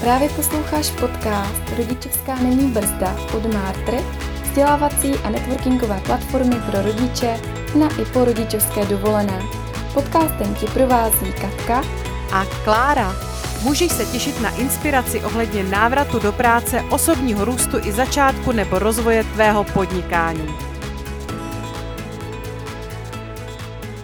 Právě posloucháš podcast Rodičovská není brzda od Martry, vzdělávací a networkingové platformy pro rodiče na i po rodičovské dovolené. Podcastem ti provází Katka a Klára. Můžeš se těšit na inspiraci ohledně návratu do práce, osobního růstu i začátku nebo rozvoje tvého podnikání.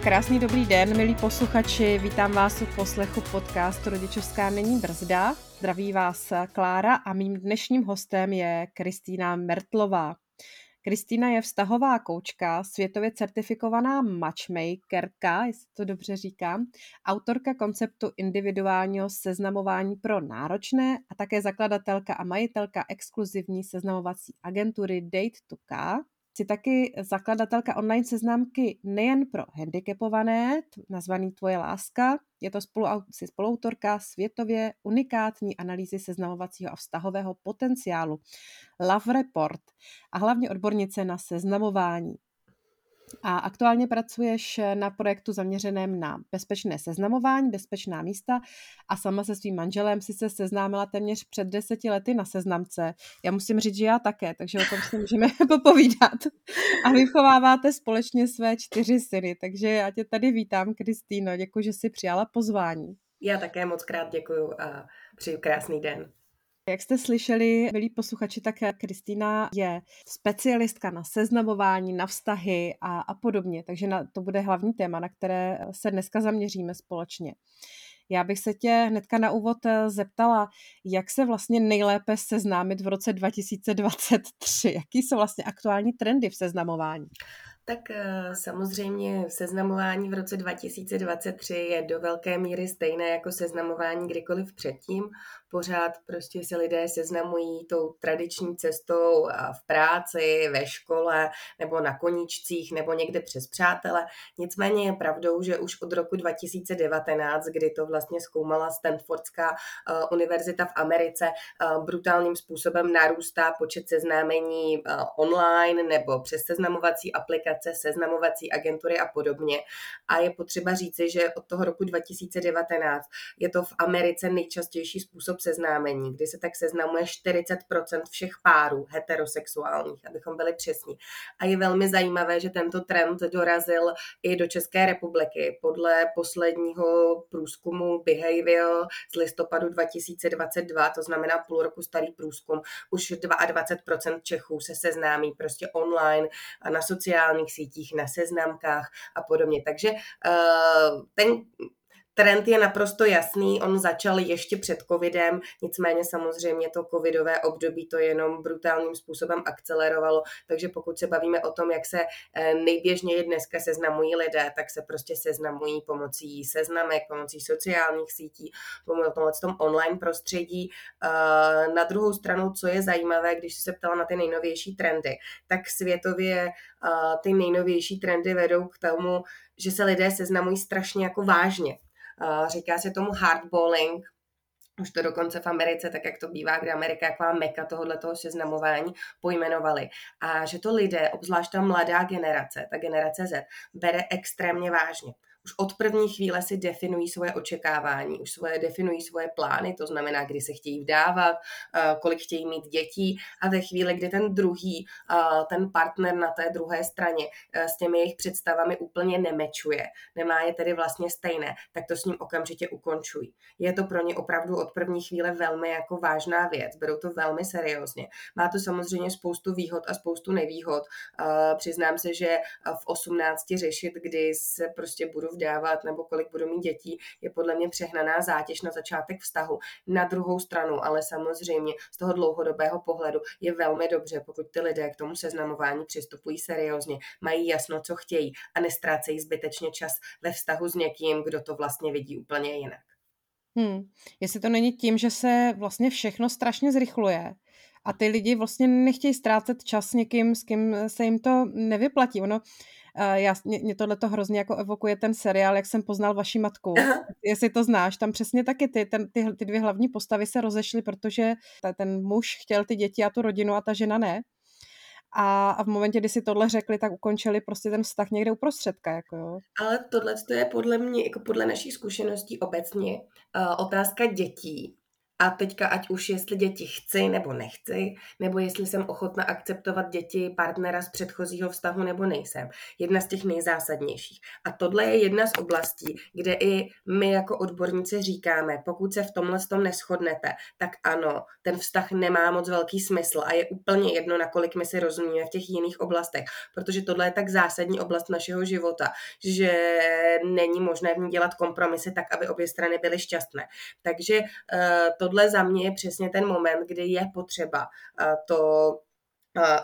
Krásný dobrý den, milí posluchači, vítám vás u poslechu podcastu Rodičovská není brzda. Zdraví vás Klára a mým dnešním hostem je Kristýna Mertlová. Kristýna je vztahová koučka, světově certifikovaná matchmakerka, jestli to dobře říkám, autorka konceptu individuálního seznamování pro náročné a také zakladatelka a majitelka exkluzivní seznamovací agentury Date to K, Jsi taky zakladatelka online seznámky nejen pro handicapované, nazvaný Tvoje láska. Je to spolu, jsi spoluautorka světově unikátní analýzy seznamovacího a vztahového potenciálu Love Report a hlavně odbornice na seznamování. A aktuálně pracuješ na projektu zaměřeném na bezpečné seznamování, bezpečná místa a sama se svým manželem si se seznámila téměř před deseti lety na seznamce. Já musím říct, že já také, takže o tom si můžeme popovídat. A vychováváte společně své čtyři syny, takže já tě tady vítám, Kristýno, děkuji, že jsi přijala pozvání. Já také moc krát děkuji a přeju krásný den. Jak jste slyšeli, milí posluchači, tak Kristýna je specialistka na seznamování, na vztahy a, a podobně, takže na, to bude hlavní téma, na které se dneska zaměříme společně. Já bych se tě hnedka na úvod zeptala, jak se vlastně nejlépe seznámit v roce 2023? Jaký jsou vlastně aktuální trendy v seznamování? Tak eh, samozřejmě seznamování v roce 2023 je do velké míry stejné jako seznamování kdykoliv předtím. Pořád prostě se lidé seznamují tou tradiční cestou v práci, ve škole nebo na koníčcích nebo někde přes přátele. Nicméně je pravdou, že už od roku 2019, kdy to vlastně zkoumala Stanfordská eh, univerzita v Americe, eh, brutálním způsobem narůstá počet seznámení online nebo přes seznamovací aplikace, seznamovací agentury a podobně. A je potřeba říci, že od toho roku 2019 je to v Americe nejčastější způsob seznámení, kdy se tak seznamuje 40% všech párů heterosexuálních, abychom byli přesní. A je velmi zajímavé, že tento trend dorazil i do České republiky. Podle posledního průzkumu Behavior z listopadu 2022, to znamená půl roku starý průzkum, už 22% Čechů se seznámí prostě online a na sociálních sociálních sítích, na seznamkách a podobně. Takže eh, ten Trend je naprosto jasný, on začal ještě před covidem, nicméně samozřejmě to covidové období to jenom brutálním způsobem akcelerovalo, takže pokud se bavíme o tom, jak se eh, nejběžněji dneska seznamují lidé, tak se prostě seznamují pomocí seznamek, pomocí sociálních sítí, pomocí tom online prostředí. Eh, na druhou stranu, co je zajímavé, když se ptala na ty nejnovější trendy, tak světově eh, ty nejnovější trendy vedou k tomu, že se lidé seznamují strašně jako vážně Říká se tomu hardballing, už to dokonce v Americe, tak jak to bývá, kde Amerika jako meka tohohle toho seznamování pojmenovali. A že to lidé, obzvlášť ta mladá generace, ta generace Z, bere extrémně vážně už od první chvíle si definují svoje očekávání, už svoje definují svoje plány, to znamená, kdy se chtějí vdávat, eh, kolik chtějí mít dětí a ve chvíli, kdy ten druhý, eh, ten partner na té druhé straně eh, s těmi jejich představami úplně nemečuje, nemá je tedy vlastně stejné, tak to s ním okamžitě ukončují. Je to pro ně opravdu od první chvíle velmi jako vážná věc, berou to velmi seriózně. Má to samozřejmě spoustu výhod a spoustu nevýhod. Přiznám se, že v 18 řešit, kdy se prostě budu vdávat nebo kolik budu mít dětí, je podle mě přehnaná zátěž na začátek vztahu. Na druhou stranu, ale samozřejmě z toho dlouhodobého pohledu je velmi dobře, pokud ty lidé k tomu seznamování přistupují seriózně, mají jasno, co chtějí a nestrácejí zbytečně čas ve vztahu s někým, kdo to vlastně vidí úplně jinak. Hmm. Jestli to není tím, že se vlastně všechno strašně zrychluje a ty lidi vlastně nechtějí ztrácet čas někým, s kým se jim to nevyplatí. Ono, já, mě, mě tohle to hrozně jako evokuje ten seriál, jak jsem poznal vaši matku. Aha. Jestli to znáš, tam přesně taky ty, ten, ty, ty dvě hlavní postavy se rozešly, protože ta, ten muž chtěl ty děti a tu rodinu a ta žena ne. A, a v momentě, kdy si tohle řekli, tak ukončili prostě ten vztah někde uprostředka. Jako jo. Ale tohle je podle mě, jako podle našich zkušeností obecně, uh, otázka dětí a teďka ať už jestli děti chci nebo nechci, nebo jestli jsem ochotna akceptovat děti partnera z předchozího vztahu nebo nejsem. Jedna z těch nejzásadnějších. A tohle je jedna z oblastí, kde i my jako odborníci říkáme, pokud se v tomhle tom neschodnete, tak ano, ten vztah nemá moc velký smysl a je úplně jedno, nakolik my si rozumíme v těch jiných oblastech, protože tohle je tak zásadní oblast našeho života, že není možné v ní dělat kompromisy tak, aby obě strany byly šťastné. Takže uh, tohle za mě je přesně ten moment, kdy je potřeba uh, to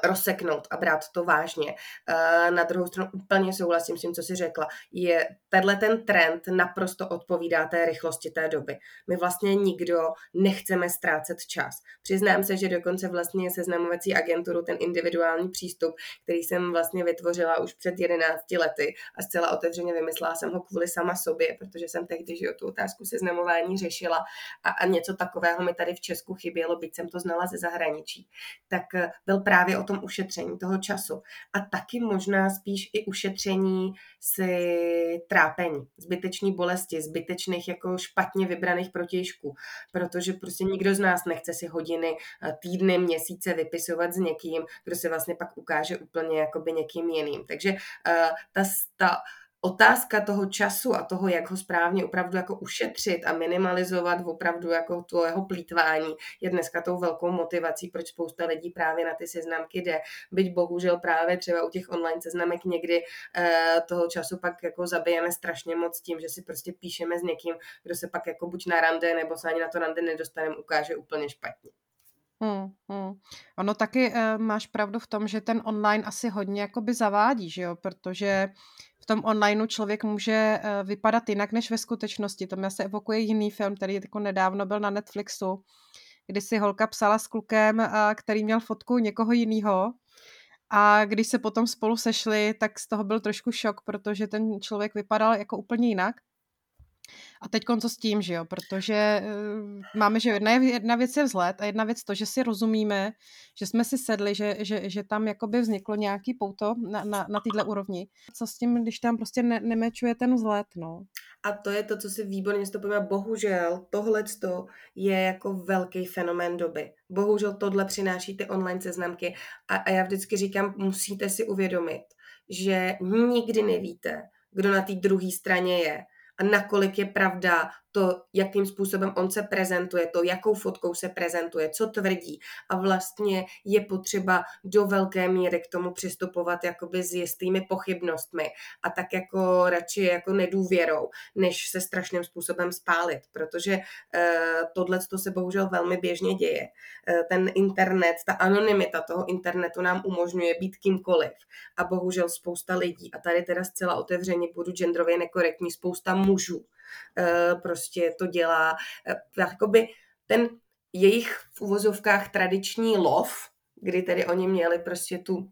rozseknout a brát to vážně. Uh, na druhou stranu úplně souhlasím s tím, co jsi řekla. Je tenhle ten trend naprosto odpovídá té rychlosti té doby. My vlastně nikdo nechceme ztrácet čas. Přiznám se, že dokonce vlastně seznamovací agenturu, ten individuální přístup, který jsem vlastně vytvořila už před 11 lety a zcela otevřeně vymyslela jsem ho kvůli sama sobě, protože jsem tehdy že tu otázku seznamování řešila a, a něco takového mi tady v Česku chybělo, byť jsem to znala ze zahraničí. Tak eh, byl právě o tom ušetření toho času. A taky možná spíš i ušetření si trápení, zbytečný bolesti, zbytečných jako špatně vybraných protějšků, protože prostě nikdo z nás nechce si hodiny, eh, týdny, měsíce vypisovat s někým, kdo se vlastně pak ukáže úplně jakoby někým jiným. Takže uh, ta, ta otázka toho času a toho, jak ho správně opravdu jako ušetřit a minimalizovat opravdu jako to jeho plítvání, je dneska tou velkou motivací, proč spousta lidí právě na ty seznamky jde. Byť bohužel právě třeba u těch online seznamek někdy eh, toho času pak jako zabijeme strašně moc tím, že si prostě píšeme s někým, kdo se pak jako buď na rande, nebo se ani na to rande nedostaneme, ukáže úplně špatně. Hmm, hmm. Ono taky uh, máš pravdu v tom, že ten online asi hodně jakoby zavádí, že jo, protože v tom onlineu člověk může uh, vypadat jinak než ve skutečnosti. To mě se evokuje jiný film, který jako nedávno byl na Netflixu, kdy si holka psala s klukem, uh, který měl fotku někoho jiného a když se potom spolu sešli, tak z toho byl trošku šok, protože ten člověk vypadal jako úplně jinak. A teď co s tím, že jo, protože uh, máme, že jedna, jedna věc je vzhled a jedna věc to, že si rozumíme, že jsme si sedli, že, že, že tam jakoby vzniklo nějaký pouto na, na, na této úrovni. Co s tím, když tam prostě ne, nemečuje ten vzhled, no. A to je to, co si výborně stopujeme. Bohužel tohle je jako velký fenomén doby. Bohužel tohle přináší ty online seznamky a, a já vždycky říkám, musíte si uvědomit, že nikdy nevíte, kdo na té druhé straně je a nakolik je pravda to, jakým způsobem on se prezentuje, to, jakou fotkou se prezentuje, co tvrdí. A vlastně je potřeba do velké míry k tomu přistupovat jakoby s jistými pochybnostmi a tak jako radši jako nedůvěrou, než se strašným způsobem spálit, protože eh, tohle se bohužel velmi běžně děje. Eh, ten internet, ta anonymita toho internetu nám umožňuje být kýmkoliv. A bohužel spousta lidí, a tady teda zcela otevřeně budu genderově nekorektní, spousta mužů Eh, prostě to dělá. Eh, jakoby ten jejich v uvozovkách tradiční lov, kdy tedy oni měli prostě tu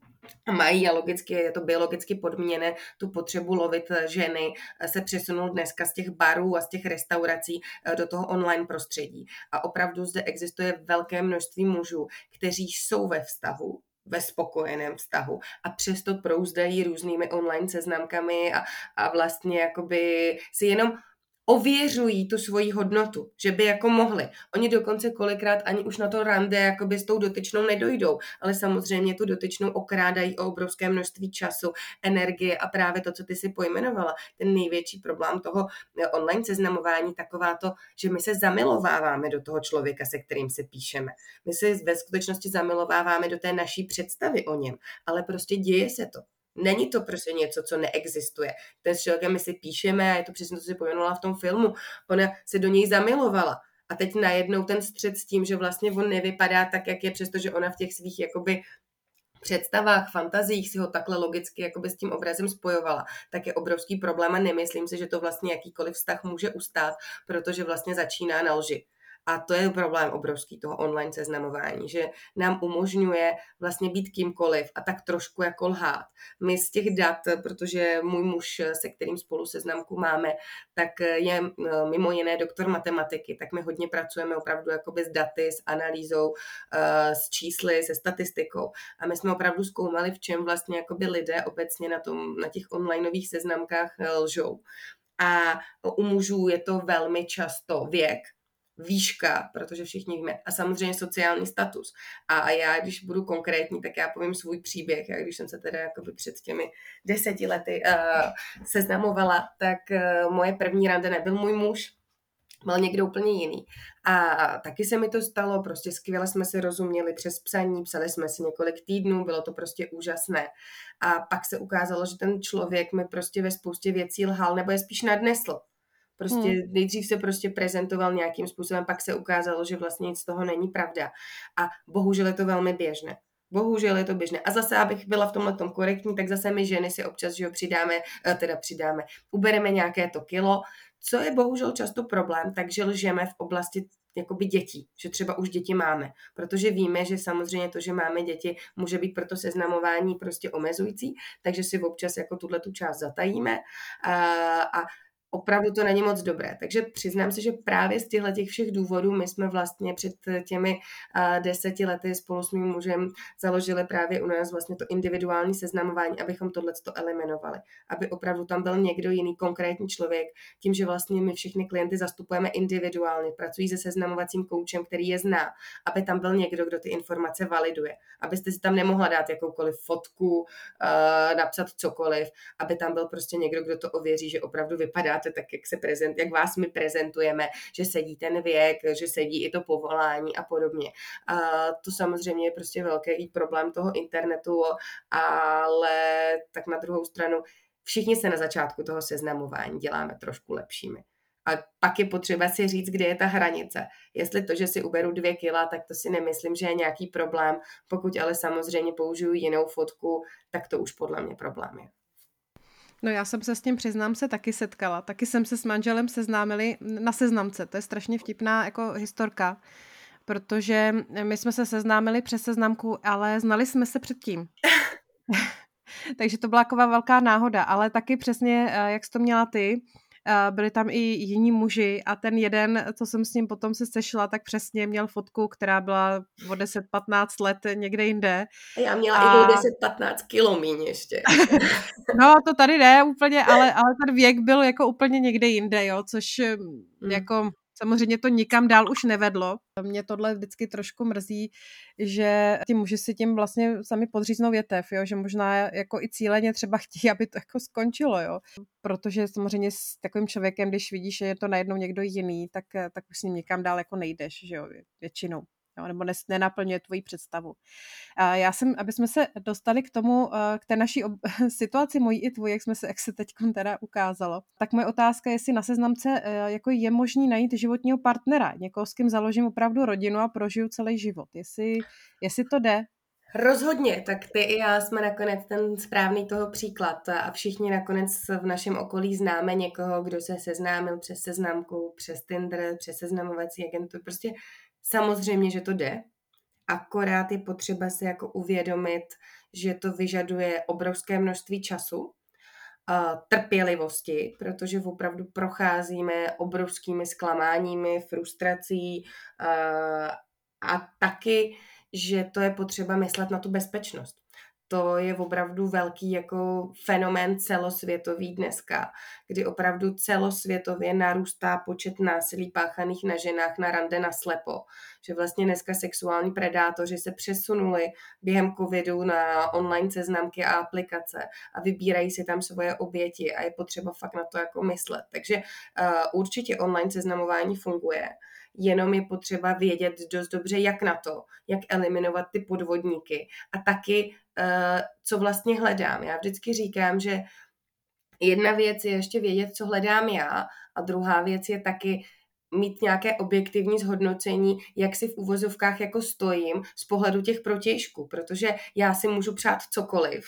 mají a logicky je to biologicky podmíněné tu potřebu lovit ženy, eh, se přesunul dneska z těch barů a z těch restaurací do toho online prostředí. A opravdu zde existuje velké množství mužů, kteří jsou ve vztahu, ve spokojeném vztahu. A přesto prouzdají různými online seznamkami a, a vlastně jakoby si jenom ověřují tu svoji hodnotu, že by jako mohli. Oni dokonce kolikrát ani už na to rande jakoby s tou dotyčnou nedojdou, ale samozřejmě tu dotyčnou okrádají o obrovské množství času, energie a právě to, co ty si pojmenovala, ten největší problém toho eh, online seznamování, taková to, že my se zamilováváme do toho člověka, se kterým se píšeme. My se ve skutečnosti zamilováváme do té naší představy o něm, ale prostě děje se to. Není to prostě něco, co neexistuje. Ten s člověkem my si píšeme a je to přesně to, co si pojmenovala v tom filmu. Ona se do něj zamilovala. A teď najednou ten střed s tím, že vlastně on nevypadá tak, jak je, přestože ona v těch svých jakoby představách, fantazích si ho takhle logicky jakoby s tím obrazem spojovala, tak je obrovský problém a nemyslím si, že to vlastně jakýkoliv vztah může ustát, protože vlastně začíná na lži. A to je problém obrovský toho online seznamování, že nám umožňuje vlastně být kýmkoliv a tak trošku jako lhát. My z těch dat, protože můj muž, se kterým spolu seznamku máme, tak je eh, mimo jiné doktor matematiky, tak my hodně pracujeme opravdu jako s daty, s analýzou, eh, s čísly, se statistikou. A my jsme opravdu zkoumali, v čem vlastně jakoby lidé obecně na, tom, na těch onlineových seznamkách lžou. A u mužů je to velmi často věk, výška, protože všichni víme, a samozřejmě sociální status. A já, když budu konkrétní, tak já povím svůj příběh. Já, když jsem se teda jakoby před těmi deseti lety uh, seznamovala, tak uh, moje první rande nebyl můj muž, byl někdo úplně jiný. A taky se mi to stalo, prostě skvěle jsme si rozuměli přes psaní, psali jsme si několik týdnů, bylo to prostě úžasné. A pak se ukázalo, že ten člověk mi prostě ve spoustě věcí lhal, nebo je spíš nadnesl. Prostě hmm. nejdřív se prostě prezentoval nějakým způsobem, pak se ukázalo, že vlastně nic z toho není pravda. A bohužel je to velmi běžné. Bohužel je to běžné. A zase, abych byla v tomhle tom korektní, tak zase my ženy si občas, že ho přidáme, eh, teda přidáme, ubereme nějaké to kilo, co je bohužel často problém, takže lžeme v oblasti jakoby dětí, že třeba už děti máme, protože víme, že samozřejmě to, že máme děti, může být pro to seznamování prostě omezující, takže si občas jako tuhle tu část zatajíme a, a opravdu to není moc dobré. Takže přiznám se, že právě z těchto těch všech důvodů my jsme vlastně před těmi uh, deseti lety spolu s mým mužem založili právě u nás vlastně to individuální seznamování, abychom tohle to eliminovali. Aby opravdu tam byl někdo jiný konkrétní člověk, tím, že vlastně my všechny klienty zastupujeme individuálně, pracují se seznamovacím koučem, který je zná, aby tam byl někdo, kdo ty informace validuje. Abyste si tam nemohla dát jakoukoliv fotku, uh, napsat cokoliv, aby tam byl prostě někdo, kdo to ověří, že opravdu vypadá děláte tak, jak se prezent, jak vás my prezentujeme, že sedí ten věk, že sedí i to povolání a podobně. A to samozřejmě je prostě velký problém toho internetu, ale tak na druhou stranu všichni se na začátku toho seznamování děláme trošku lepšími. A pak je potřeba si říct, kde je ta hranice. Jestli to, že si uberu dvě kila, tak to si nemyslím, že je nějaký problém. Pokud ale samozřejmě použiju jinou fotku, tak to už podle mě problém je. No já jsem se s tím, přiznám se, taky setkala. Taky jsem se s manželem seznámili na seznamce. To je strašně vtipná jako historka, protože my jsme se seznámili přes seznamku, ale znali jsme se předtím. Takže to byla taková velká náhoda, ale taky přesně, eh, jak jsi to měla ty, byli tam i jiní muži a ten jeden, co jsem s ním potom se sešla, tak přesně měl fotku, která byla o 10-15 let někde jinde. A já měla a... i o 10-15 kilo míň ještě. no to tady ne úplně, ale, ale ten věk byl jako úplně někde jinde, jo, což mm. jako Samozřejmě to nikam dál už nevedlo. Mě tohle vždycky trošku mrzí, že ti muži si tím vlastně sami podříznou větev, jo? že možná jako i cíleně třeba chtějí, aby to jako skončilo, jo? protože samozřejmě s takovým člověkem, když vidíš, že je to najednou někdo jiný, tak, tak už s ním nikam dál jako nejdeš, že jo, většinou jo, nebo nenaplňuje tvoji představu. Já jsem, aby jsme se dostali k tomu, eh, k té naší ob- situaci, mojí i tvoji, jak jsme se, jak se teď teda ukázalo, tak moje otázka je, jestli na seznamce eh, jako je možný najít životního partnera, někoho, s kým založím opravdu rodinu a prožiju celý život. Jestli, jestli to jde, Rozhodně, tak ty i já jsme nakonec ten správný toho příklad a všichni nakonec v našem okolí známe někoho, kdo se seznámil přes seznamku, přes Tinder, přes seznamovací agentu. Prostě Samozřejmě, že to jde, akorát je potřeba si jako uvědomit, že to vyžaduje obrovské množství času, trpělivosti, protože opravdu procházíme obrovskými zklamáními, frustrací a taky, že to je potřeba myslet na tu bezpečnost to je opravdu velký jako fenomén celosvětový dneska, kdy opravdu celosvětově narůstá počet násilí páchaných na ženách na rande na slepo. Že vlastně dneska sexuální predátoři se přesunuli během covidu na online seznamky a aplikace a vybírají si tam svoje oběti a je potřeba fakt na to jako myslet. Takže uh, určitě online seznamování funguje jenom je potřeba vědět dost dobře, jak na to, jak eliminovat ty podvodníky a taky, uh, co vlastně hledám. Já vždycky říkám, že jedna věc je ještě vědět, co hledám já a druhá věc je taky mít nějaké objektivní zhodnocení, jak si v uvozovkách jako stojím z pohledu těch protějšků, protože já si můžu přát cokoliv,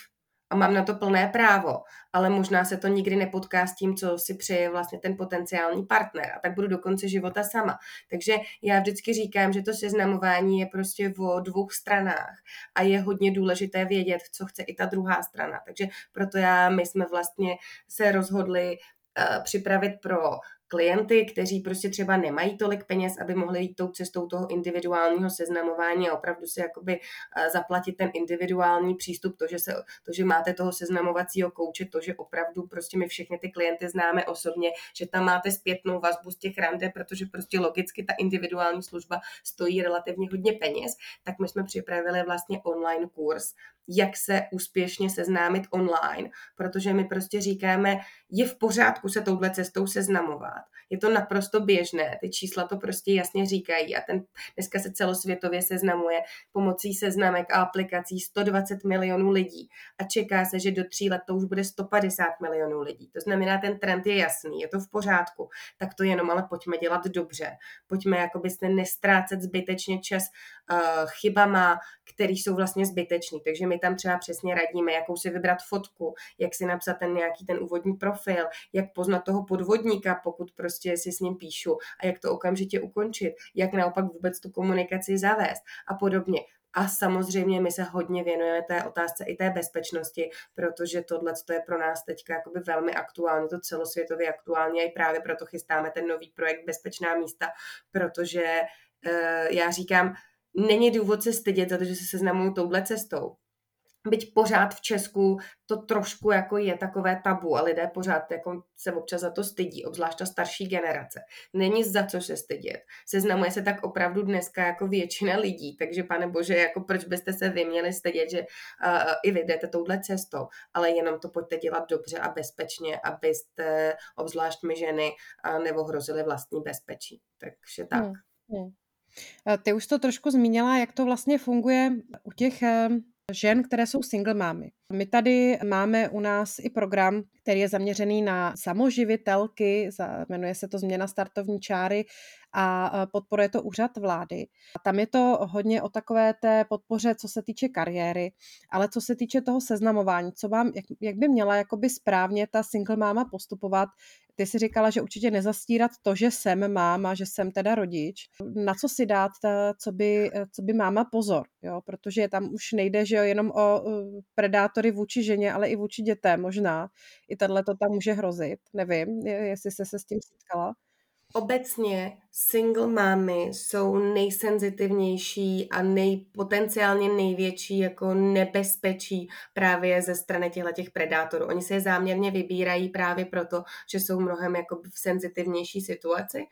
a mám na to plné právo, ale možná se to nikdy nepotká s tím, co si přeje vlastně ten potenciální partner a tak budu do konce života sama. Takže já vždycky říkám, že to seznamování je prostě o dvou stranách a je hodně důležité vědět, co chce i ta druhá strana. Takže proto já, my jsme vlastně se rozhodli uh, připravit pro klienty, kteří prostě třeba nemají tolik peněz, aby mohli jít tou cestou toho individuálního seznamování a opravdu si jakoby eh, zaplatit ten individuální přístup, to, že, se, to, že máte toho seznamovacího kouče, to, že opravdu prostě my všechny ty klienty známe osobně, že tam máte zpětnou vazbu z těch rande, protože prostě logicky ta individuální služba stojí relativně hodně peněz, tak my jsme připravili vlastně online kurz, jak se úspěšně seznámit online, protože my prostě říkáme, je v pořádku se touhle cestou seznamovat. Je to naprosto běžné, ty čísla to prostě jasně říkají a ten dneska se celosvětově seznamuje pomocí seznamek a aplikací 120 milionů lidí a čeká se, že do tří let to už bude 150 milionů lidí. To znamená, ten trend je jasný, je to v pořádku, tak to jenom ale pojďme dělat dobře. Pojďme jako byste nestrácet zbytečně čas chybama, které jsou vlastně zbytečný. Takže my tam třeba přesně radíme, jakou si vybrat fotku, jak si napsat ten nějaký ten úvodní profil, jak poznat toho podvodníka, pokud prostě si s ním píšu a jak to okamžitě ukončit, jak naopak vůbec tu komunikaci zavést a podobně. A samozřejmě my se hodně věnujeme té otázce i té bezpečnosti, protože tohle je pro nás teďka jakoby velmi aktuální, to celosvětově aktuální a i právě proto chystáme ten nový projekt Bezpečná místa, protože uh, já říkám, není důvod se stydět za to, že se seznamují touhle cestou byť pořád v Česku to trošku jako je takové tabu a lidé pořád jako se občas za to stydí, obzvlášť ta starší generace. Není za co se stydět. Seznamuje se tak opravdu dneska jako většina lidí, takže pane bože, jako proč byste se vy měli stydět, že uh, i vy jdete touhle cestou, ale jenom to pojďte dělat dobře a bezpečně, abyste, obzvlášť my ženy, uh, neohrozili vlastní bezpečí. Takže tak. Hmm. Hmm. Ty už to trošku zmínila, jak to vlastně funguje u těch žen, které jsou single mámy. My tady máme u nás i program, který je zaměřený na samoživitelky, jmenuje se to Změna startovní čáry a podporuje to úřad vlády. Tam je to hodně o takové té podpoře, co se týče kariéry, ale co se týče toho seznamování, co vám, jak, jak by měla jakoby správně ta single máma postupovat, ty si říkala, že určitě nezastírat to, že jsem máma, že jsem teda rodič. Na co si dát, ta, co, by, co by máma pozor, jo? protože tam už nejde, že jo, jenom o predátory vůči ženě, ale i vůči dětem možná. I tohle to tam může hrozit, nevím, jestli jsi se s tím setkala. Obecně single mámy jsou nejsenzitivnější a nej, potenciálně největší jako nebezpečí právě ze strany těchto těch predátorů. Oni se je záměrně vybírají právě proto, že jsou mnohem jako v senzitivnější situaci.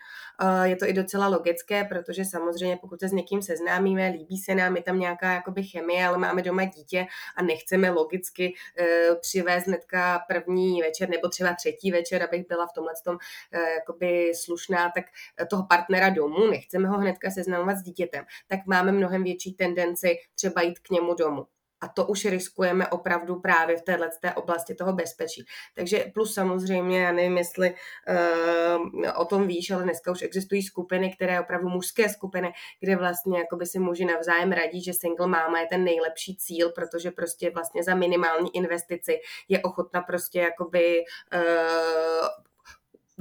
Je to i docela logické, protože samozřejmě pokud se s někým seznámíme, líbí se nám, je tam nějaká jakoby chemie, ale máme doma dítě a nechceme logicky e, přivést hnedka první večer nebo třeba třetí večer, abych byla v tomhle tom e, jakoby slušná, tak toho partnera domů, nechceme ho hnedka seznamovat s dítětem, tak máme mnohem větší tendenci třeba jít k němu domů. A to už riskujeme opravdu právě v této té oblasti toho bezpečí. Takže plus samozřejmě, já nevím, jestli uh, o tom víš, ale dneska už existují skupiny, které opravdu mužské skupiny, kde vlastně jakoby si muži navzájem radí, že single máma je ten nejlepší cíl, protože prostě vlastně za minimální investici je ochotna prostě jakoby uh,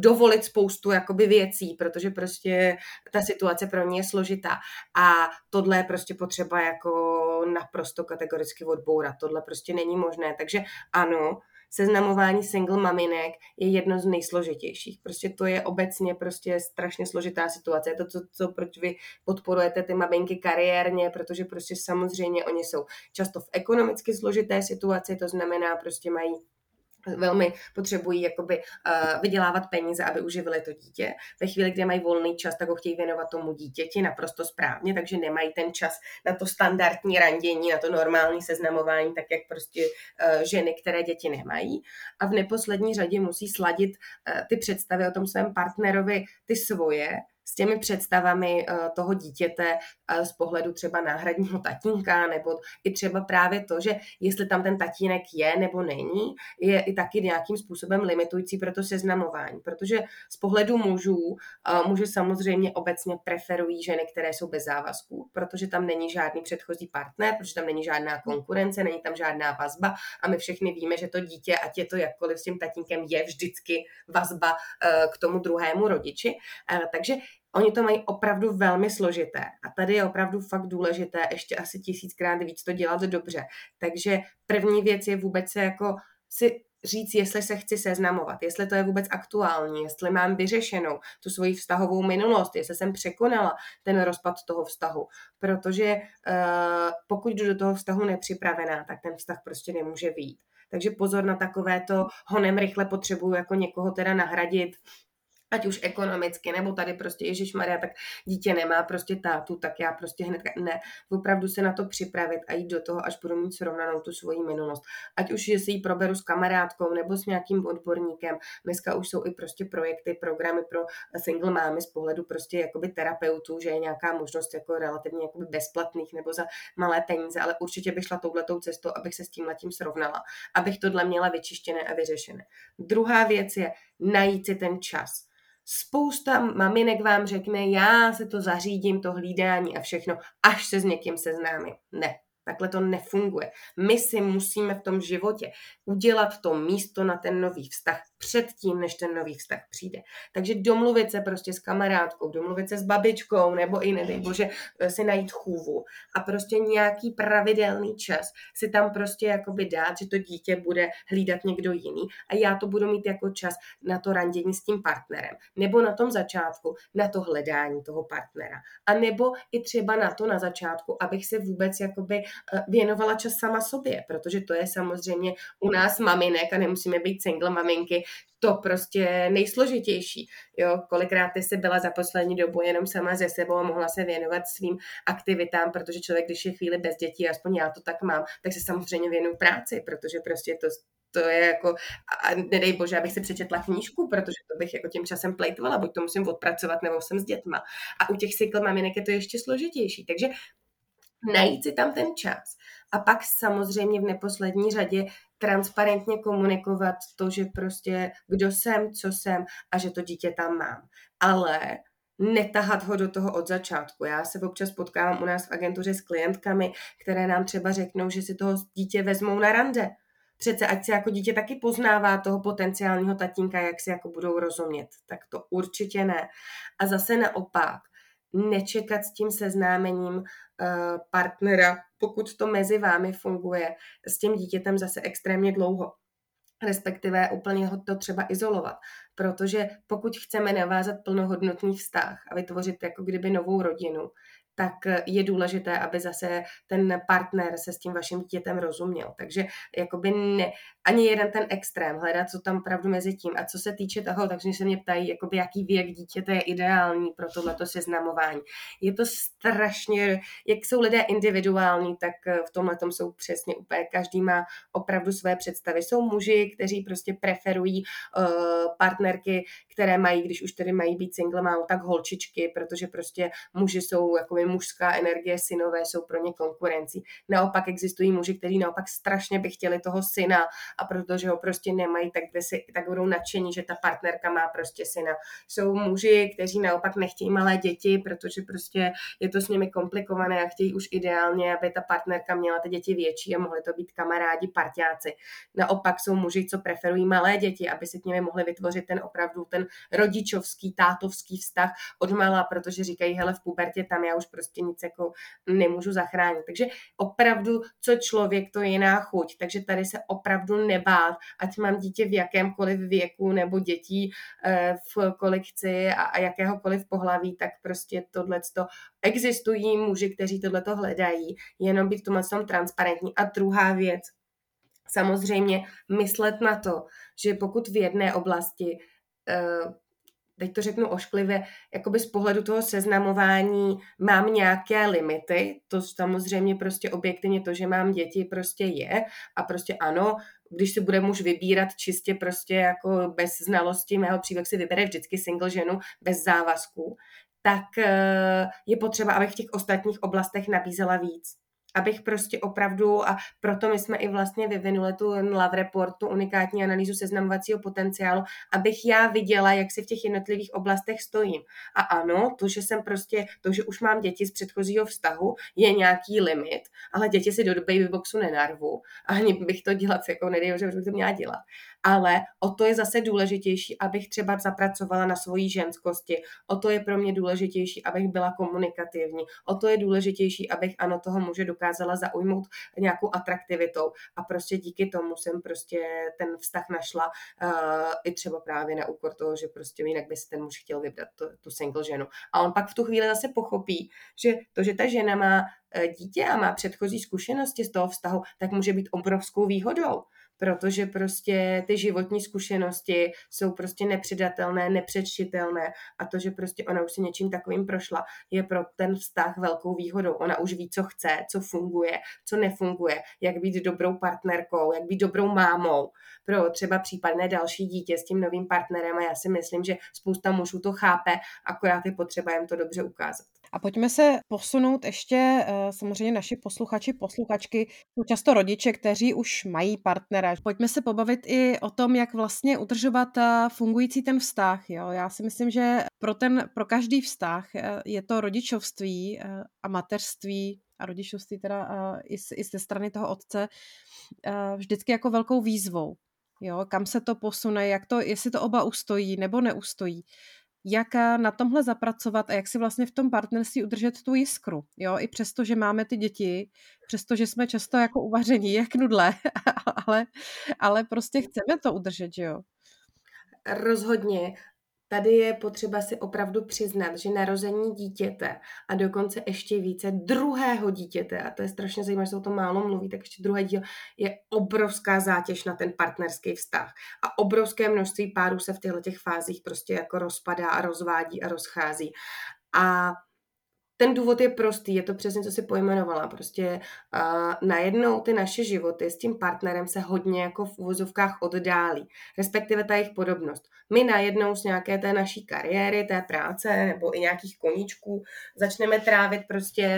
dovolit spoustu jakoby věcí, protože prostě ta situace pro ně je složitá. A tohle je prostě potřeba jako naprosto kategoricky odbourat. Tohle prostě není možné. Takže ano, seznamování single maminek je jedno z nejsložitějších. Prostě to je obecně prostě strašně složitá situace. Je to, co, co proč vy podporujete ty maminky kariérně, protože prostě samozřejmě oni jsou často v ekonomicky složité situaci, to znamená prostě mají velmi potřebují jakoby uh, vydělávat peníze, aby uživili to dítě. Ve chvíli, kdy mají volný čas, tak ho chtějí věnovat tomu dítěti naprosto správně, takže nemají ten čas na to standardní randění, na to normální seznamování, tak jak prostě uh, ženy, které děti nemají. A v neposlední řadě musí sladit uh, ty představy o tom svém partnerovi, ty svoje, s těmi představami eh, toho dítěte eh, z pohledu třeba náhradního tatínka, nebo i třeba právě to, že jestli tam ten tatínek je nebo není, je i taky nějakým způsobem limitující pro to seznamování. Protože z pohledu mužů, eh, muži samozřejmě obecně preferují ženy, které jsou bez závazků, protože tam není žádný předchozí partner, protože tam není žádná konkurence, není tam žádná vazba a my všichni víme, že to dítě, ať je to jakkoliv s tím tatínkem, je vždycky vazba k tomu druhému rodiči. Takže Oni to mají opravdu velmi složité a tady je opravdu fakt důležité ještě asi tisíckrát víc to dělat dobře. Takže první věc je vůbec se jako si říct, jestli se chci seznamovat, jestli to je vůbec aktuální, jestli mám vyřešenou tu svoji vztahovou minulost, jestli jsem překonala ten rozpad toho vztahu. Protože uh, pokud jdu do toho vztahu nepřipravená, tak ten vztah prostě nemůže být. Takže pozor na takovéto honem rychle potřebuju jako někoho teda nahradit, ať už ekonomicky, nebo tady prostě Ježíš Maria, tak dítě nemá prostě tátu, tak já prostě hned ne, opravdu se na to připravit a jít do toho, až budu mít srovnanou tu svoji minulost. Ať už si ji proberu s kamarádkou nebo s nějakým odborníkem. Dneska už jsou i prostě projekty, programy pro single mámy z pohledu prostě jakoby terapeutů, že je nějaká možnost jako relativně jakoby bezplatných nebo za malé peníze, ale určitě bych šla touhletou cestou, abych se s tím letím srovnala, abych tohle měla vyčištěné a vyřešené. Druhá věc je najít si ten čas Spousta maminek vám řekne, já se to zařídím, to hlídání a všechno, až se s někým seznámím. Ne, Takhle to nefunguje. My si musíme v tom životě udělat to místo na ten nový vztah předtím, než ten nový vztah přijde. Takže domluvit se prostě s kamarádkou, domluvit se s babičkou, nebo i nedej bože si najít chůvu a prostě nějaký pravidelný čas si tam prostě jakoby dát, že to dítě bude hlídat někdo jiný a já to budu mít jako čas na to randění s tím partnerem. Nebo na tom začátku na to hledání toho partnera. A nebo i třeba na to na začátku, abych se vůbec jakoby eh, věnovala čas sama sobě, protože to je samozřejmě u nás maminek a nemusíme být single maminky, to prostě nejsložitější. Jo, kolikrát ty jsi byla za poslední dobu jenom sama ze sebou a mohla se věnovat svým aktivitám, protože člověk, když je chvíli bez dětí, aspoň já to tak mám, tak se samozřejmě věnuju práci, protože prostě to, to je jako, a nedej bože, abych si přečetla knížku, protože to bych jako tím časem plejtvala, buď to musím odpracovat, nebo jsem s dětma. A u těch cykl maminek je to ještě složitější. Takže najít si tam ten čas. A pak samozřejmě v neposlední řadě transparentně komunikovat to, že prostě kdo jsem, co jsem a že to dítě tam mám. Ale netahat ho do toho od začátku. Já se občas potkávám u nás v agentuře s klientkami, které nám třeba řeknou, že si toho dítě vezmou na rande. Přece ať se jako dítě taky poznává toho potenciálního tatínka, jak si jako budou rozumět. Tak to určitě ne. A zase naopak, nečekat s tím seznámením eh, partnera, pokud to mezi vámi funguje, s tím dítětem zase extrémně dlouho respektive úplně ho to třeba izolovat. Protože pokud chceme navázat plnohodnotný vztah a vytvořit jako kdyby novou rodinu, tak je důležité, aby zase ten partner se s tím vaším dítětem rozuměl. Takže jakoby ne, ani jeden ten extrém, hledat, co tam pravdu mezi tím. A co se týče toho, takže se mě ptají, jakoby jaký věk dítěte je ideální pro tohleto seznamování. Je to strašně, jak jsou lidé individuální, tak v tomhle jsou přesně úplně, každý má opravdu své představy. Jsou muži, kteří prostě preferují uh, partnerky, které mají, když už tedy mají být single mom, tak holčičky, protože prostě muži jsou jako mužská energie, synové jsou pro ně konkurencí. Naopak existují muži, kteří naopak strašně by chtěli toho syna a protože ho prostě nemají, tak, by si, tak budou nadšení, že ta partnerka má prostě syna. Jsou muži, kteří naopak nechtějí malé děti, protože prostě je to s nimi komplikované a chtějí už ideálně, aby ta partnerka měla ty děti větší a mohly to být kamarádi, parťáci. Naopak jsou muži, co preferují malé děti, aby si k nimi mohli vytvořit ten opravdu ten rodičovský, tátovský vztah od malá, protože říkají, hele, v pubertě tam já už prostě nic jako nemůžu zachránit. Takže opravdu, co člověk, to je jiná chuť. Takže tady se opravdu nebát, ať mám dítě v jakémkoliv věku nebo dětí eh, v kolekci a, jakéhokoliv pohlaví, tak prostě tohle existují muži, kteří tohle hledají, jenom být v tomhle tom transparentní. A druhá věc, samozřejmě myslet na to, že pokud v jedné oblasti eh, teď to řeknu ošklivě, jakoby z pohledu toho seznamování mám nějaké limity, to samozřejmě prostě objektivně to, že mám děti prostě je a prostě ano, když si bude muž vybírat čistě prostě jako bez znalosti mého příběhu, si vybere vždycky single ženu bez závazků, tak eh, je potřeba, abych v těch ostatních oblastech nabízela víc abych prostě opravdu, a proto my jsme i vlastně vyvinuli tu Love Report, tu unikátní analýzu seznamovacího potenciálu, abych já viděla, jak si v těch jednotlivých oblastech stojím. A ano, to, že jsem prostě, to, že už mám děti z předchozího vztahu, je nějaký limit, ale děti si do babyboxu nenarvu. Ani bych to dělat, jako nedej, že bych to měla dělat ale o to je zase důležitější, abych třeba zapracovala na svojí ženskosti, o to je pro mě důležitější, abych byla komunikativní, o to je důležitější, abych ano toho muže dokázala zaujmout nějakou atraktivitou a prostě díky tomu jsem prostě ten vztah našla uh, i třeba právě na úkor toho, že prostě jinak by si ten muž chtěl vybrat tu, tu single ženu. A on pak v tu chvíli zase pochopí, že to, že ta žena má eh, dítě a má předchozí zkušenosti z toho vztahu, tak může být obrovskou výhodou protože prostě ty životní zkušenosti jsou prostě nepředatelné, nepředčitelné a to, že prostě ona už si něčím takovým prošla, je pro ten vztah velkou výhodou. Ona už ví, co chce, co funguje, co nefunguje, jak být dobrou partnerkou, jak být dobrou mámou pro třeba případné další dítě s tím novým partnerem a já si myslím, že spousta mužů to chápe, akorát je potřeba jim to dobře ukázat. A pojďme se posunout ještě, eh, samozřejmě naši posluchači, posluchačky, jsou často rodiče, kteří už mají partnera. Pojďme se pobavit i o tom, jak vlastně udržovat eh, fungující ten vztah. Jo? Já si myslím, že pro, ten, pro každý vztah eh, je to rodičovství a mateřství a rodičovství teda i, i ze strany toho otce vždycky jako velkou výzvou. Jo, kam se to posune, jak to, jestli to oba ustojí nebo neustojí jak eh, na tomhle zapracovat a jak si vlastně v tom partnerství udržet tu jiskru. Jo, i přesto, že máme ty děti, přesto, že jsme často jako uvaření, jak nudle, ale, ale prostě chceme to udržet, že jo. Rozhodně. Tady je potřeba si opravdu přiznat, že narození dítěte a dokonce ještě více druhého dítěte, a to je strašně zajímavé, že se o tom málo mluví, tak ještě druhé díl je obrovská zátěž na ten partnerský vztah. A obrovské množství párů se v těchto těch fázích prostě jako rozpadá a rozvádí a rozchází. A ten důvod je prostý, je to přesně, co si pojmenovala. Prostě uh, najednou ty naše životy s tím partnerem se hodně jako v úvozovkách oddálí, respektive ta jejich podobnost. My najednou z nějaké té naší kariéry, té práce nebo i nějakých koníčků začneme trávit prostě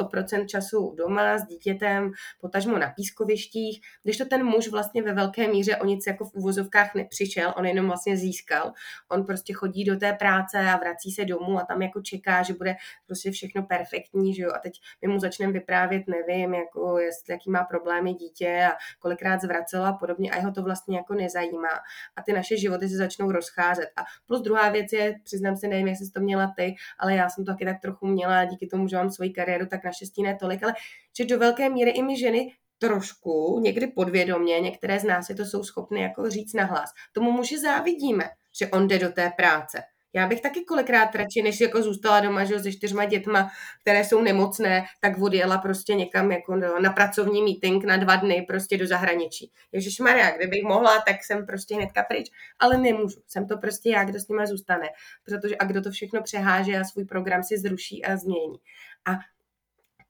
100% času doma s dítětem, potažmo na pískovištích, když to ten muž vlastně ve velké míře o nic jako v úvozovkách nepřišel, on jenom vlastně získal. On prostě chodí do té práce a vrací se domů a tam jako čeká, že bude prostě všechno perfektní, že jo, a teď my mu začneme vyprávět, nevím, jako jestli, jaký má problémy dítě a kolikrát zvracela a podobně a jeho to vlastně jako nezajímá. A ty naše životy se začnou rozcházet. A plus druhá věc je, přiznám se, nevím, jestli jsi to měla ty, ale já jsem to taky tak trochu měla díky tomu, že mám svoji kariéru, tak naštěstí ne tolik, ale že do velké míry i my ženy trošku, někdy podvědomě, některé z nás je to jsou schopny jako říct nahlas. Tomu muži závidíme, že on jde do té práce. Já bych taky kolikrát radši, než jako zůstala doma že, se čtyřma dětma, které jsou nemocné, tak odjela prostě někam jako na pracovní meeting na dva dny prostě do zahraničí. Ježíš Maria, kdybych mohla, tak jsem prostě hnedka pryč, ale nemůžu. Jsem to prostě já, kdo s nima zůstane, protože a kdo to všechno přeháže a svůj program si zruší a změní. A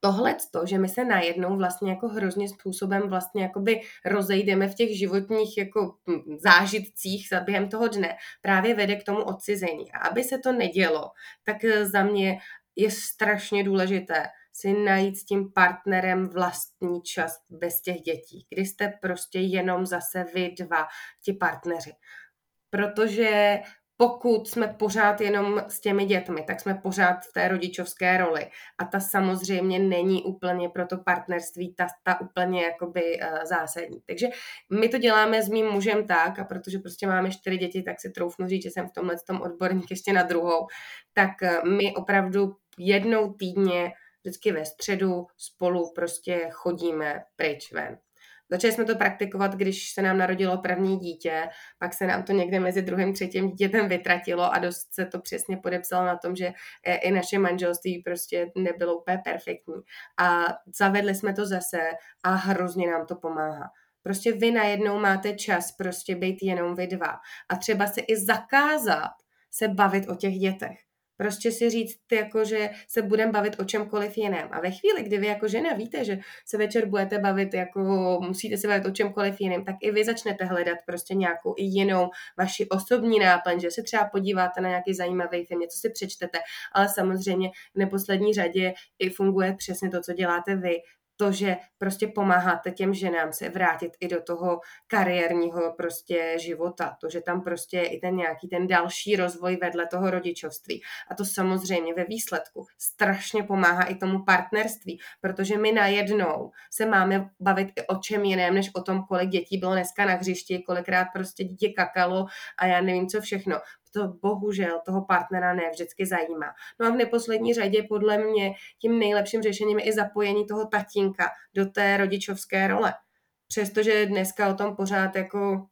tohle to, že my se najednou vlastně jako hrozně způsobem vlastně jakoby rozejdeme v těch životních jako hm, zážitcích za během toho dne, právě vede k tomu odcizení. A aby se to nedělo, tak eh, za mě je strašně důležité si najít s tím partnerem vlastní čas bez těch dětí, kdy jste prostě jenom zase vy dva, ti partneři. Protože pokud jsme pořád jenom s těmi dětmi, tak jsme pořád v té rodičovské roli. A ta samozřejmě není úplně pro to partnerství ta, ta úplně jakoby uh, zásadní. Takže my to děláme s mým mužem tak, a protože prostě máme čtyři děti, tak si troufnu říct, že jsem v tomhle tom odborník ještě na druhou, tak uh, my opravdu jednou týdně vždycky ve středu spolu prostě chodíme pryč ven. Začali jsme to praktikovat, když se nám narodilo první dítě, pak se nám to někde mezi druhým třetím dítětem vytratilo a dost se to přesně podepsalo na tom, že i naše manželství prostě nebylo úplně perfektní. A zavedli jsme to zase a hrozně nám to pomáhá. Prostě vy najednou máte čas prostě být jenom vy dva. A třeba se i zakázat se bavit o těch dětech. Prostě si říct, jako, že se budeme bavit o čemkoliv jiném. A ve chvíli, kdy vy jako žena víte, že se večer budete bavit, jako musíte se bavit o čemkoliv jiném, tak i vy začnete hledat prostě nějakou i jinou vaši osobní náplň, že se třeba podíváte na nějaký zajímavý film, něco si přečtete, ale samozřejmě v neposlední řadě i funguje přesně to, co děláte vy, to, že prostě pomáháte těm ženám se vrátit i do toho kariérního prostě života, to, že tam prostě je i ten nějaký ten další rozvoj vedle toho rodičovství. A to samozřejmě ve výsledku strašně pomáhá i tomu partnerství, protože my najednou se máme bavit i o čem jiném, než o tom, kolik dětí bylo dneska na hřišti, kolikrát prostě dítě kakalo a já nevím co všechno to bohužel toho partnera ne vždycky zajímá. No a v neposlední řadě podle mě tím nejlepším řešením je i zapojení toho tatínka do té rodičovské role. Přestože dneska o tom pořád jako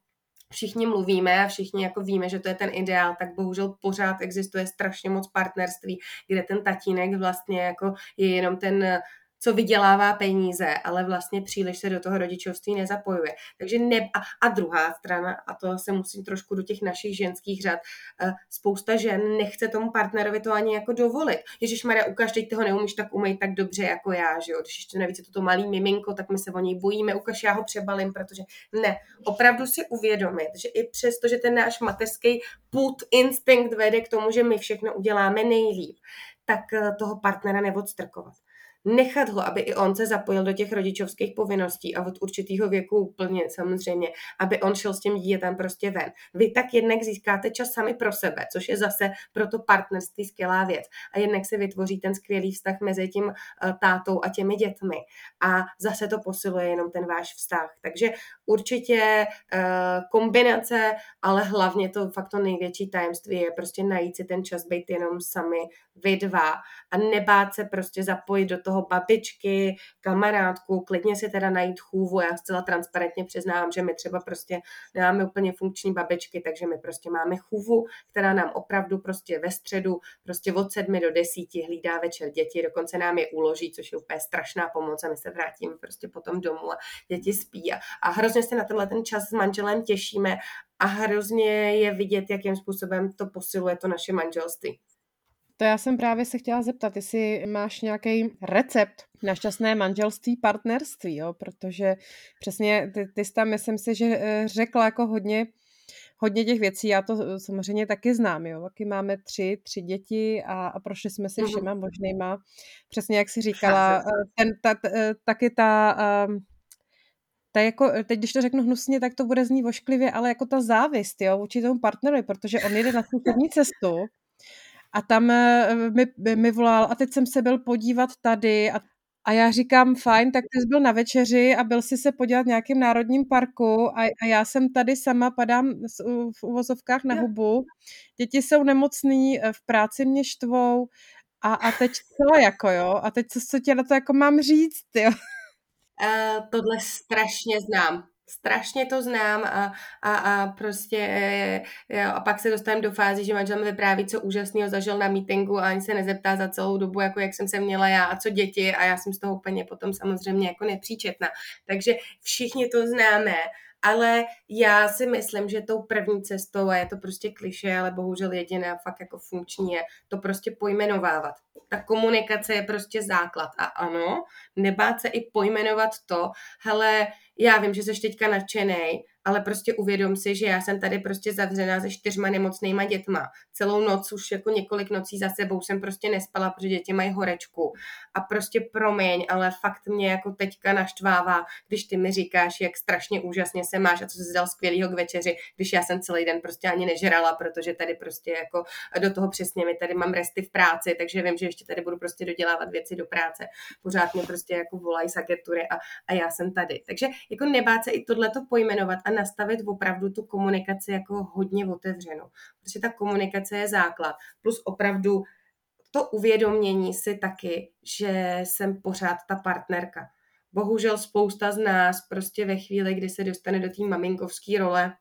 všichni mluvíme a všichni jako víme, že to je ten ideál, tak bohužel pořád existuje strašně moc partnerství, kde ten tatínek vlastně jako je jenom ten co vydělává peníze, ale vlastně příliš se do toho rodičovství nezapojuje. Takže ne, a, a druhá strana, a to se musím trošku do těch našich ženských řad, uh, spousta žen nechce tomu partnerovi to ani jako dovolit. Ježíš Maria, ukaž, teď toho neumíš tak umej tak dobře jako já, že jo? Když ještě navíc je to, to malý miminko, tak my se o něj bojíme, ukaž, já ho přebalím, protože ne, opravdu si uvědomit, že i přesto, že ten náš mateřský put instinkt vede k tomu, že my všechno uděláme nejlíp, tak eh, toho partnera neodstrkovat nechat ho, aby i on se zapojil do těch rodičovských povinností a od určitého věku úplně samozřejmě, aby on šel s tím dítětem prostě ven. Vy tak jednak získáte čas sami pro sebe, což je zase pro to partnerství skvělá věc. A jednak se vytvoří ten skvělý vztah mezi tím eh, tátou a těmi dětmi. A zase to posiluje jenom ten váš vztah. Takže určitě uh, kombinace, ale hlavně to fakt to největší tajemství je prostě najít si ten čas být jenom sami vy dva a nebát se prostě zapojit do toho babičky, kamarádku, klidně si teda najít chůvu. Já zcela transparentně přiznám, že my třeba prostě nemáme úplně funkční babičky, takže my prostě máme chůvu, která nám opravdu prostě ve středu prostě od sedmi do desíti hlídá večer děti, dokonce nám je uloží, což je úplně strašná pomoc a my se vrátíme prostě potom domů a děti spí a, a hrozně se na tenhle ten čas s manželem těšíme a hrozně je vidět, jakým způsobem to posiluje to naše manželství. To já jsem právě se chtěla zeptat, jestli máš nějaký recept na šťastné manželství, partnerství, jo? protože přesně ty, ty jsi tam, myslím si, že eh, řekla jako hodně, hodně těch věcí, já to eh, samozřejmě taky znám, jo, taky máme tři, tři děti a, a prošli jsme si mhm. všema možnýma, přesně jak si říkala, eh, ten, ta, taky ta, ta jako, teď když to řeknu hnusně, tak to bude znít vošklivě, ale jako ta závist, jo, vůči tomu partnerovi, protože on jede na tu cestu a tam eh, mi, mi volal a teď jsem se byl podívat tady a a já říkám, fajn, tak ty jsi byl na večeři a byl si se podívat v nějakém národním parku a, a já jsem tady sama, padám v uvozovkách na hubu. Děti jsou nemocný, eh, v práci mě štvou a, a teď celé jako, jo. A teď co, co tě na to jako mám říct, jo? Uh, tohle strašně znám strašně to znám a, a, a prostě eh, jo, a pak se dostaneme do fázy, že manžel mi vypráví, co úžasného zažil na meetingu a ani se nezeptá za celou dobu, jako jak jsem se měla já a co děti a já jsem z toho úplně potom samozřejmě jako nepříčetná. Takže všichni to známe ale já si myslím, že tou první cestou, a je to prostě kliše, ale bohužel jediná fakt jako funkční je to prostě pojmenovávat. Ta komunikace je prostě základ. A ano, nebát se i pojmenovat to, hele, já vím, že jsi teďka nadšený, ale prostě uvědom si, že já jsem tady prostě zavřená se čtyřma nemocnýma dětma. Celou noc už jako několik nocí za sebou jsem prostě nespala, protože děti mají horečku. A prostě promiň, ale fakt mě jako teďka naštvává, když ty mi říkáš, jak strašně úžasně se máš a co jsi dal skvělýho k večeři, když já jsem celý den prostě ani nežrala, protože tady prostě jako do toho přesně mi tady mám resty v práci, takže vím, že ještě tady budu prostě dodělávat věci do práce. Pořád mě prostě jako volají z agentury a, a já jsem tady. Takže jako nebát se i tohleto pojmenovat a nastavit opravdu tu komunikaci jako hodně otevřenou. Protože ta komunikace je základ. Plus opravdu to uvědomění si taky, že jsem pořád ta partnerka. Bohužel spousta z nás prostě ve chvíli, kdy se dostane do té maminkovské role,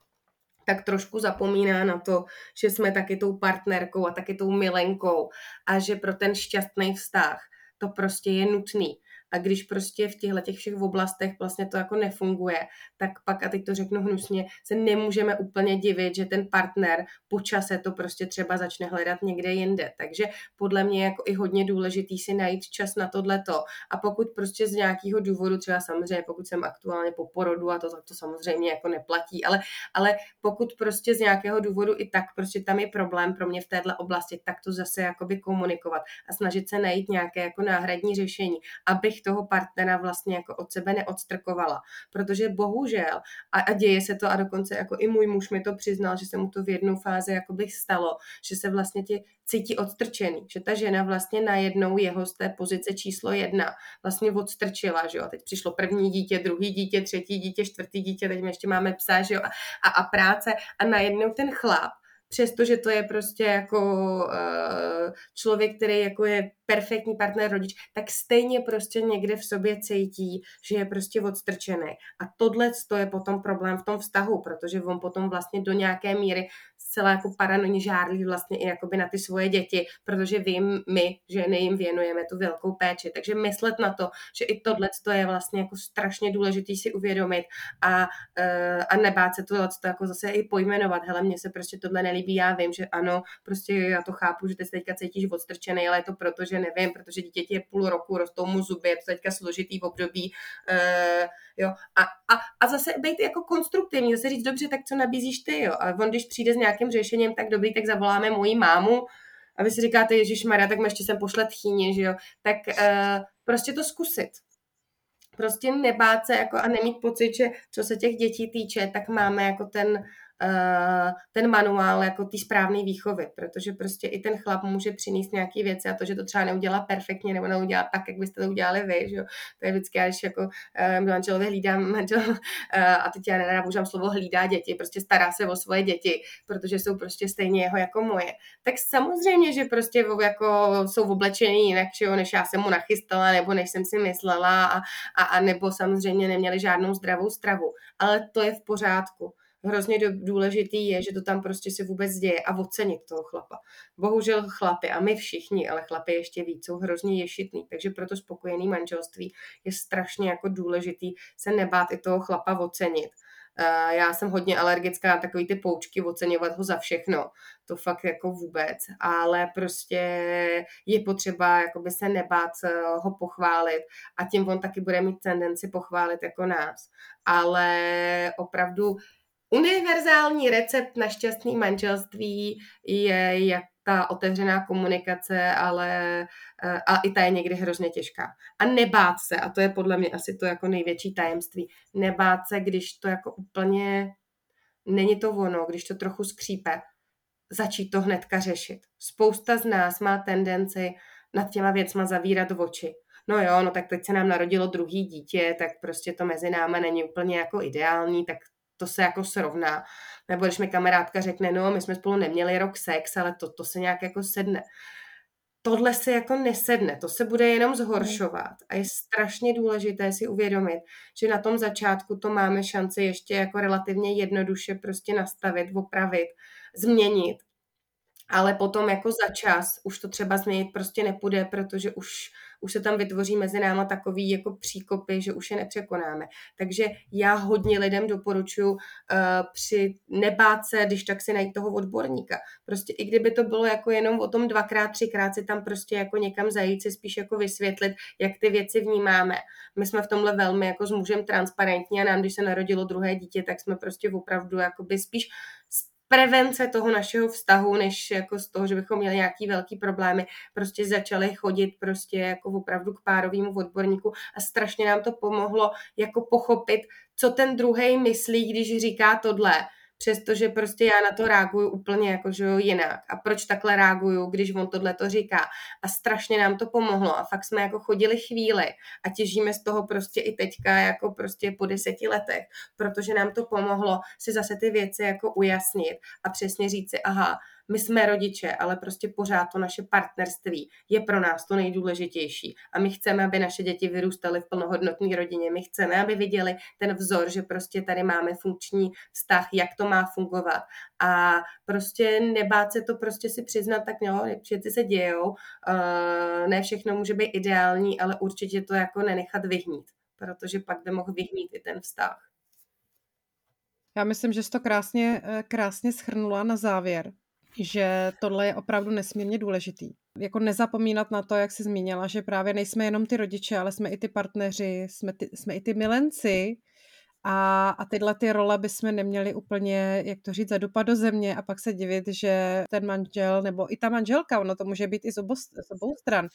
tak trošku zapomíná na to, že jsme taky tou partnerkou a taky tou milenkou a že pro ten šťastný vztah to prostě je nutný. A když prostě v těchto těch všech oblastech vlastně to jako nefunguje, tak pak, a teď to řeknu hnusně, se nemůžeme úplně divit, že ten partner po čase to prostě třeba začne hledat někde jinde. Takže podle mě jako i hodně důležitý si najít čas na tohleto. A pokud prostě z nějakého důvodu, třeba samozřejmě pokud jsem aktuálně po porodu a to, to samozřejmě jako neplatí, ale, ale pokud prostě z nějakého důvodu i tak prostě tam je problém pro mě v této oblasti, tak to zase jakoby komunikovat a snažit se najít nějaké jako náhradní řešení, abych bych toho partnera vlastně jako od sebe neodstrkovala. Protože bohužel, a, a děje se to a dokonce jako i můj muž mi to přiznal, že se mu to v jednou fázi jako bych stalo, že se vlastně ti cítí odstrčený, že ta žena vlastně najednou jeho z té pozice číslo jedna vlastně odstrčila, že jo, a teď přišlo první dítě, druhý dítě, třetí dítě, čtvrtý dítě, teď my ještě máme psa, že jo, a, a, a práce. A najednou ten chlap přestože to je prostě jako uh, člověk, který jako je perfektní partner rodič, tak stejně prostě někde v sobě cítí, že je prostě odstrčený. A tohle to je potom problém v tom vztahu, protože on potom vlastně do nějaké míry zcela jako paranoidně žárlí vlastně i jakoby na ty svoje děti, protože vím, my, ženy, jim věnujeme tu velkou péči. Takže myslet na to, že i tohle to je vlastně jako strašně důležitý si uvědomit a, uh, a nebát se tohle to jako zase i pojmenovat. Hele, mně se prostě tohle nelíbí, já vím, že ano, prostě já to chápu, že ty se teďka cítíš odstrčený, ale je to proto, že nevím, protože dítěti je půl roku, rostou mu zuby, je to teďka složitý v období, uh, jo, a, a, a zase být jako konstruktivní, zase říct, dobře, tak co nabízíš ty, jo, a on, když přijde s nějakým řešením, tak dobrý, tak zavoláme moji mámu, a vy si říkáte, Ježíš Maria, tak mi ještě sem pošle tchýně, že jo, tak uh, prostě to zkusit. Prostě nebát se jako a nemít pocit, že co se těch dětí týče, tak máme jako ten ten manuál jako ty správné výchovy, protože prostě i ten chlap může přinést nějaké věci a to, že to třeba neudělá perfektně nebo neudělá tak, jak byste to udělali vy, že jo? to je vždycky, když jako uh, manželovi hlídám, manžel, uh, a teď já nerada slovo hlídá děti, prostě stará se o svoje děti, protože jsou prostě stejně jeho jako moje. Tak samozřejmě, že prostě jako jsou oblečení jinak, že jo, než já jsem mu nachystala, nebo než jsem si myslela a, a, a nebo samozřejmě neměli žádnou zdravou stravu. Ale to je v pořádku hrozně důležitý je, že to tam prostě se vůbec děje a ocenit toho chlapa. Bohužel chlapy, a my všichni, ale chlapy ještě víc, jsou hrozně ješitný, takže proto spokojený manželství je strašně jako důležitý se nebát i toho chlapa ocenit. Já jsem hodně alergická na takový ty poučky, oceňovat ho za všechno. To fakt jako vůbec. Ale prostě je potřeba jakoby se nebát eh, ho pochválit a tím on taky bude mít tendenci pochválit jako nás. Ale opravdu Univerzální recept na šťastný manželství je jak ta otevřená komunikace, ale eh, a i ta je někdy hrozně těžká. A nebát se, a to je podle mě asi to jako největší tajemství, nebát se, když to jako úplně není to ono, když to trochu skřípe, začít to hnedka řešit. Spousta z nás má tendenci nad těma věcma zavírat oči. No jo, no tak teď se nám narodilo druhý dítě, tak prostě to mezi náma není úplně jako ideální, tak to se jako srovná. Nebo když mi kamarádka řekne, no, my jsme spolu neměli rok sex, ale to, to se nějak jako sedne. Tohle se jako nesedne, to se bude jenom zhoršovat. A je strašně důležité si uvědomit, že na tom začátku to máme šanci ještě jako relativně jednoduše prostě nastavit, opravit, změnit. Ale potom jako za čas už to třeba změnit prostě nepůjde, protože už už se tam vytvoří mezi náma takový jako příkopy, že už je nepřekonáme. Takže já hodně lidem doporučuji uh, při nebát se, když tak si najít toho odborníka. Prostě i kdyby to bylo jako jenom o tom dvakrát, třikrát si tam prostě jako někam zajít, si spíš jako vysvětlit, jak ty věci vnímáme. My jsme v tomhle velmi jako s mužem transparentní a nám, když se narodilo druhé dítě, tak jsme prostě opravdu jakoby spíš prevence toho našeho vztahu, než jako z toho, že bychom měli nějaký velký problémy, prostě začali chodit prostě jako opravdu k párovému odborníku a strašně nám to pomohlo jako pochopit, co ten druhý myslí, když říká tohle přestože prostě já na to reaguju úplně jako, že jo, jinak. A proč takhle reaguju, když on tohle to říká. A strašně nám to pomohlo a fakt jsme jako chodili chvíli a těžíme z toho prostě i teďka jako prostě po deseti letech, protože nám to pomohlo si zase ty věci jako ujasnit a přesně říct si, aha, my jsme rodiče, ale prostě pořád to naše partnerství je pro nás to nejdůležitější. A my chceme, aby naše děti vyrůstaly v plnohodnotné rodině. My chceme, aby viděli ten vzor, že prostě tady máme funkční vztah, jak to má fungovat. A prostě nebát se to prostě si přiznat, tak jo, věci se dějou. Uh, ne všechno může být ideální, ale určitě to jako nenechat vyhnít, protože pak by mohl vyhnít i ten vztah. Já myslím, že jsi to krásně, eh, krásně schrnula na závěr že tohle je opravdu nesmírně důležitý. Jako nezapomínat na to, jak jsi zmínila, že právě nejsme jenom ty rodiče, ale jsme i ty partneři, jsme, ty, jsme i ty milenci, a, a tyhle ty role bychom neměli úplně, jak to říct, zadupat do země a pak se divit, že ten manžel nebo i ta manželka, ono to může být i z obou, z obou stran,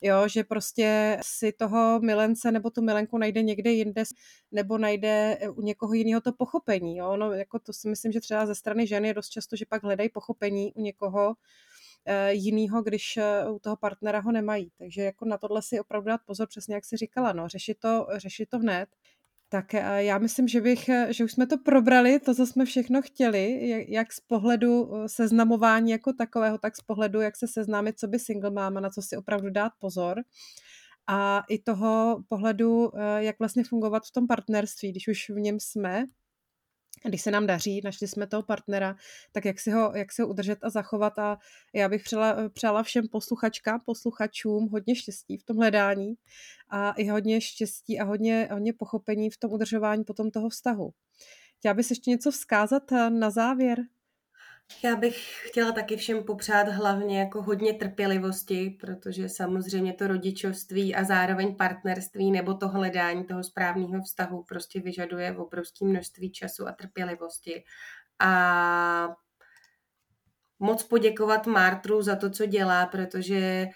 jo, že prostě si toho milence nebo tu milenku najde někde jinde nebo najde u někoho jiného to pochopení, jo, no, jako to si myslím, že třeba ze strany ženy je dost často, že pak hledají pochopení u někoho, eh, jinýho, když eh, u toho partnera ho nemají. Takže jako na tohle si opravdu dát pozor, přesně jak si říkala, no, řešit to, řešit to hned Tak eh, já myslím, že bych, eh, že už jsme to probrali, to, co jsme všechno chtěli, jak z pohledu eh, seznamování jako takového, tak z pohledu, jak se seznámit, co by single máma, na co si opravdu dát pozor. A i toho pohledu, jak vlastně fungovat v tom partnerství, když už v něm jsme, když se nám daří, našli jsme toho partnera, tak jak si ho, jak si ho udržet a zachovat a já bych přála, přála všem posluchačkám, posluchačům hodně štěstí v tom hledání a i hodně štěstí a hodně, hodně pochopení v tom udržování potom toho vztahu. Chtěla bys ještě něco vzkázat eh, na závěr? Já bych chtěla taky všem popřát hlavně jako hodně trpělivosti, protože samozřejmě to rodičovství a zároveň partnerství nebo to hledání toho správného vztahu prostě vyžaduje obrovské množství času a trpělivosti. A moc poděkovat Martru za to, co dělá, protože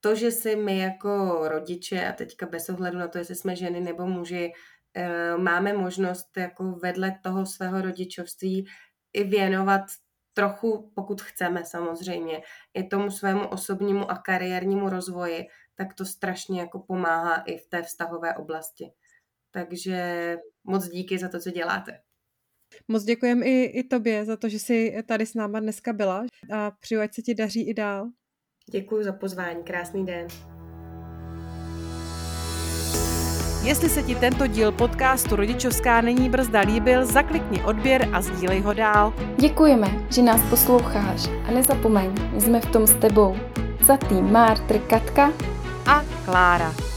to, že si my jako rodiče, a teďka bez ohledu na to, jestli jsme ženy nebo muži, eh, máme možnost jako vedle toho svého rodičovství i věnovat trochu, pokud chceme samozřejmě, i tomu svému osobnímu a kariérnímu rozvoji, tak to strašně jako pomáhá i v té vztahové oblasti. Takže moc díky za to, co děláte. Moc děkujem i, i tobě za to, že jsi tady s náma dneska byla a přeju, ať se ti daří i dál. Děkuji za pozvání, krásný den. Jestli se ti tento díl podcastu Rodičovská není brzda líbil, zaklikni odběr a sdílej ho dál. Děkujeme, že nás posloucháš a nezapomeň, jsme v tom s tebou. Za tým Mártr Katka a Klára.